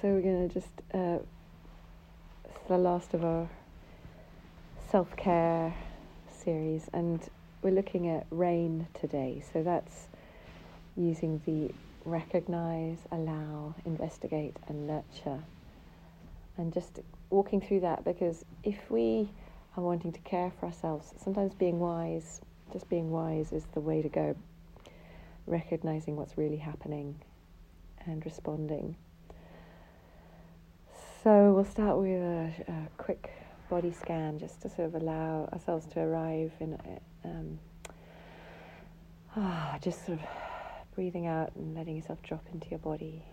So we're going to just, uh, it's the last of our self care series, and we're looking at rain today. So that's using the recognize, allow, investigate, and nurture. And just walking through that because if we are wanting to care for ourselves, sometimes being wise, just being wise is the way to go. Recognizing what's really happening and responding. We'll start with a, a, quick body scan just to sort of allow ourselves to arrive in um, ah, just sort of breathing out and letting yourself drop into your body.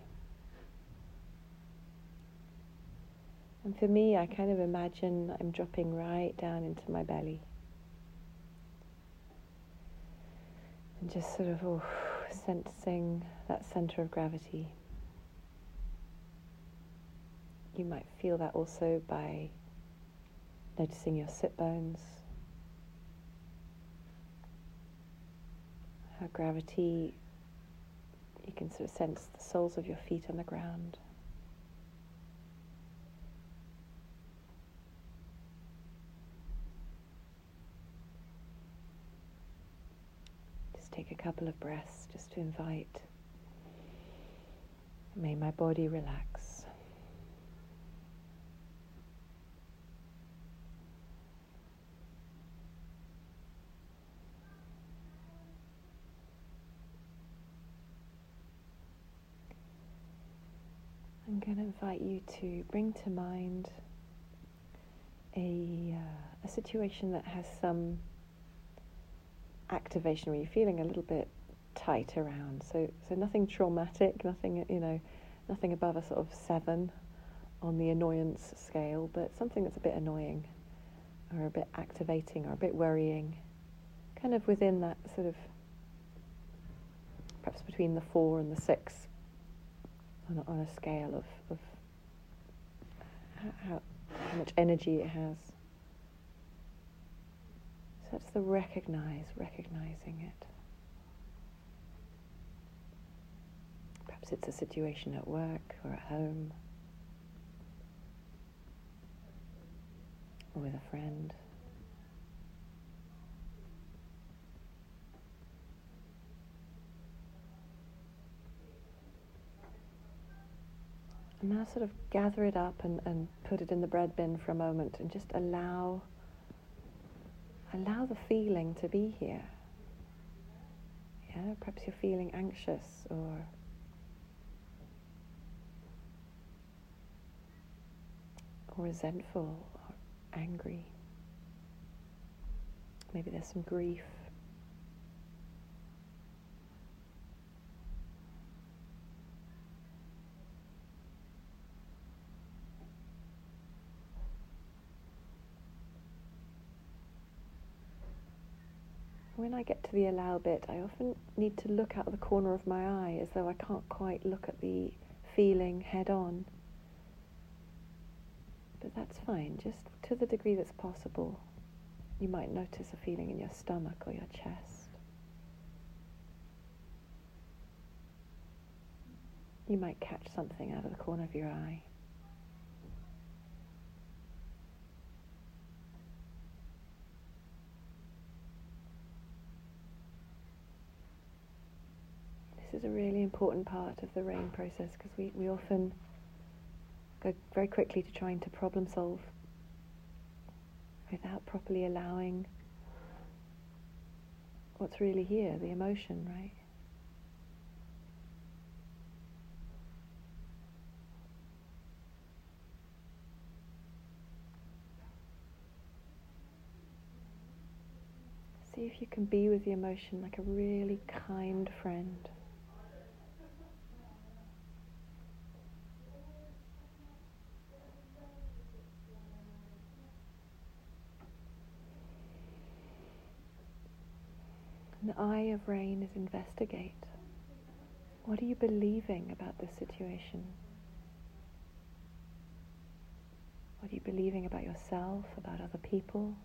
And for me, I kind of imagine I'm dropping right down into my belly. And just sort of oh, sensing that center of gravity. You might feel that also by noticing your sit bones, how gravity, you can sort of sense the soles of your feet on the ground. Just take a couple of breaths just to invite. May my body relax. I'm going to invite you to bring to mind a, uh, a situation that has some activation where you're feeling a little bit tight around. So, so nothing traumatic, nothing, you know, nothing above a sort of seven on the annoyance scale, but something that's a bit annoying or a bit activating or a bit worrying, kind of within that sort of perhaps between the four and the six on a, on a scale of, of how, how much energy it has. So that's the recognize, recognizing it. Perhaps it's a situation at work or at home or with a friend. And now sort of gather it up and, and put it in the bread bin for a moment and just allow allow the feeling to be here. Yeah, perhaps you're feeling anxious or or resentful or angry. Maybe there's some grief. When I get to the allow bit, I often need to look out of the corner of my eye as though I can't quite look at the feeling head on. But that's fine, just to the degree that's possible. You might notice a feeling in your stomach or your chest. You might catch something out of the corner of your eye. Is a really important part of the RAIN process because we, we often go very quickly to trying to problem solve without properly allowing what's really here, the emotion, right? See if you can be with the emotion like a really kind friend. The eye of rain is investigate. What are you believing about this situation? What are you believing about yourself, about other people?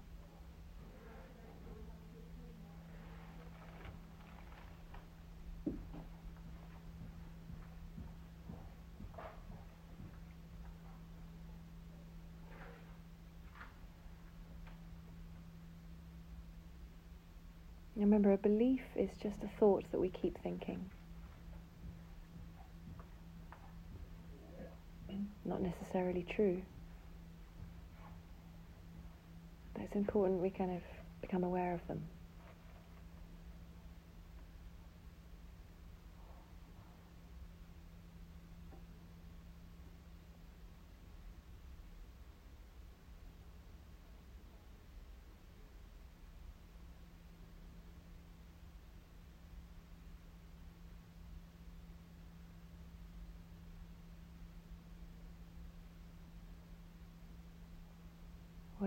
Remember, a belief is just a thought that we keep thinking. Not necessarily true. But it's important we kind of become aware of them.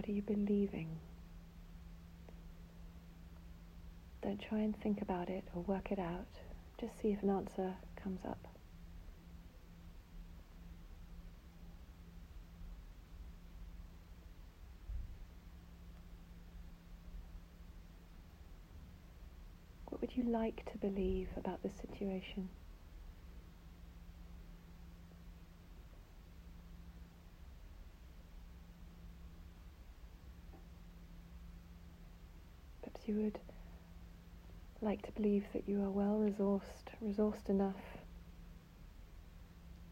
What are you believing? Don't try and think about it or work it out. Just see if an answer comes up. What would you like to believe about the situation? You would like to believe that you are well resourced, resourced enough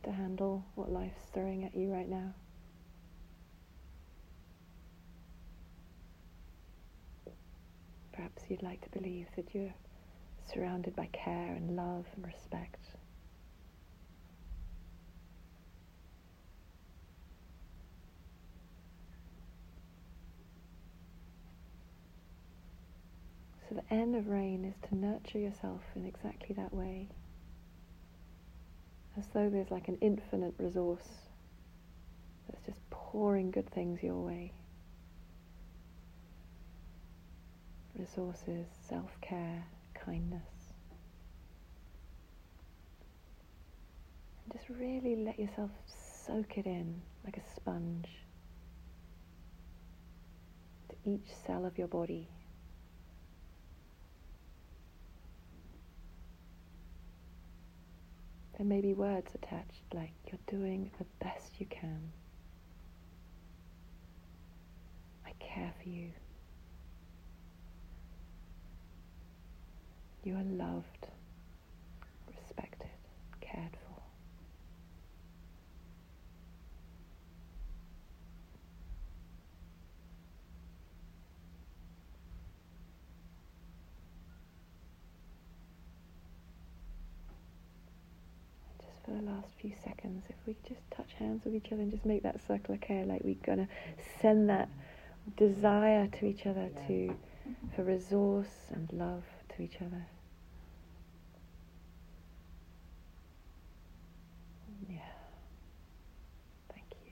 to handle what life's throwing at you right now. Perhaps you'd like to believe that you're surrounded by care and love and respect. So the end of rain is to nurture yourself in exactly that way. As though there's like an infinite resource that's just pouring good things your way. Resources, self care, kindness. And just really let yourself soak it in like a sponge to each cell of your body. There may be words attached like, you're doing the best you can. I care for you. You are loved, for the last few seconds, if we just touch hands with each other and just make that circle of care, like we're gonna send that desire to each other to for resource and love to each other. Yeah. Thank you.